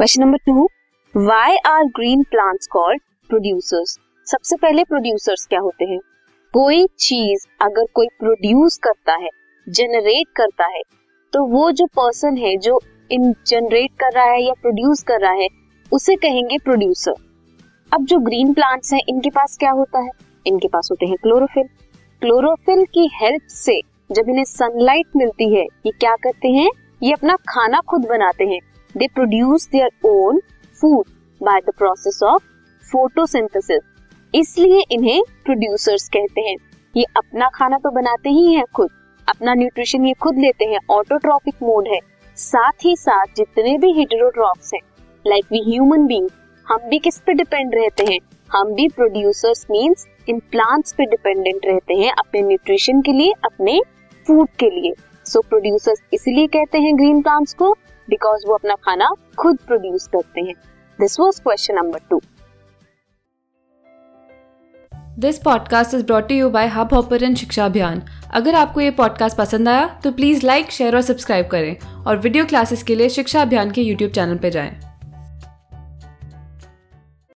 Question number two why are green plants called producers सबसे पहले producers क्या होते हैं? कोई चीज़ अगर कोई प्रोड्यूस करता है जनरेट करता है तो वो जो पर्सन है, जो इन जनरेट कर रहा है या प्रोड्यूस कर रहा है, उसे कहेंगे प्रोड्यूसर अब जो ग्रीन प्लांट्स हैं, इनके पास क्या होता है? इनके पास होते हैं क्लोरोफिल क्लोरोफिल की हेल्प से जब इन्हें सनलाइट मिलती है, ये क्या करते हैं? ये अपना खाना खुद बनाते हैं। They produce their own food by the process of photosynthesis इसलिए इन्हें प्रोड्यूसर्स कहते हैं। ये अपना खाना तो बनाते ही हैं खुद। अपना न्यूट्रिशन ये खुद लेते हैं। ऑटोट्रॉपिक मोड है। साथ ही साथ जितने भी हिटेरोट्रॉप्स हैं लाइक वी ह्यूमन बींग हम भी किस पे डिपेंड रहते हैं? हम भी प्रोड्यूसर्स मींस इन प्लांट्स पे डिपेंडेंट रहते हैं अपने न्यूट्रिशन के लिए, अपने फ़ूड के लिए। सो so, प्रोड्यूसर्स इसलिए कहते हैं ग्रीन प्लांट्स को बिकॉज़ वो अपना खाना खुद प्रोड्यूस करते हैं। This was question number two this podcast is brought you by Hub Hopper Shiksha Abhiyan अगर आपको ये पॉडकास्ट पसंद आया तो प्लीज़ लाइक शेयर और सब्सक्राइब करें। और वीडियो क्लासेस के लिए शिक्षा अभियान के यूट्यूब चैनल पर जाएँ।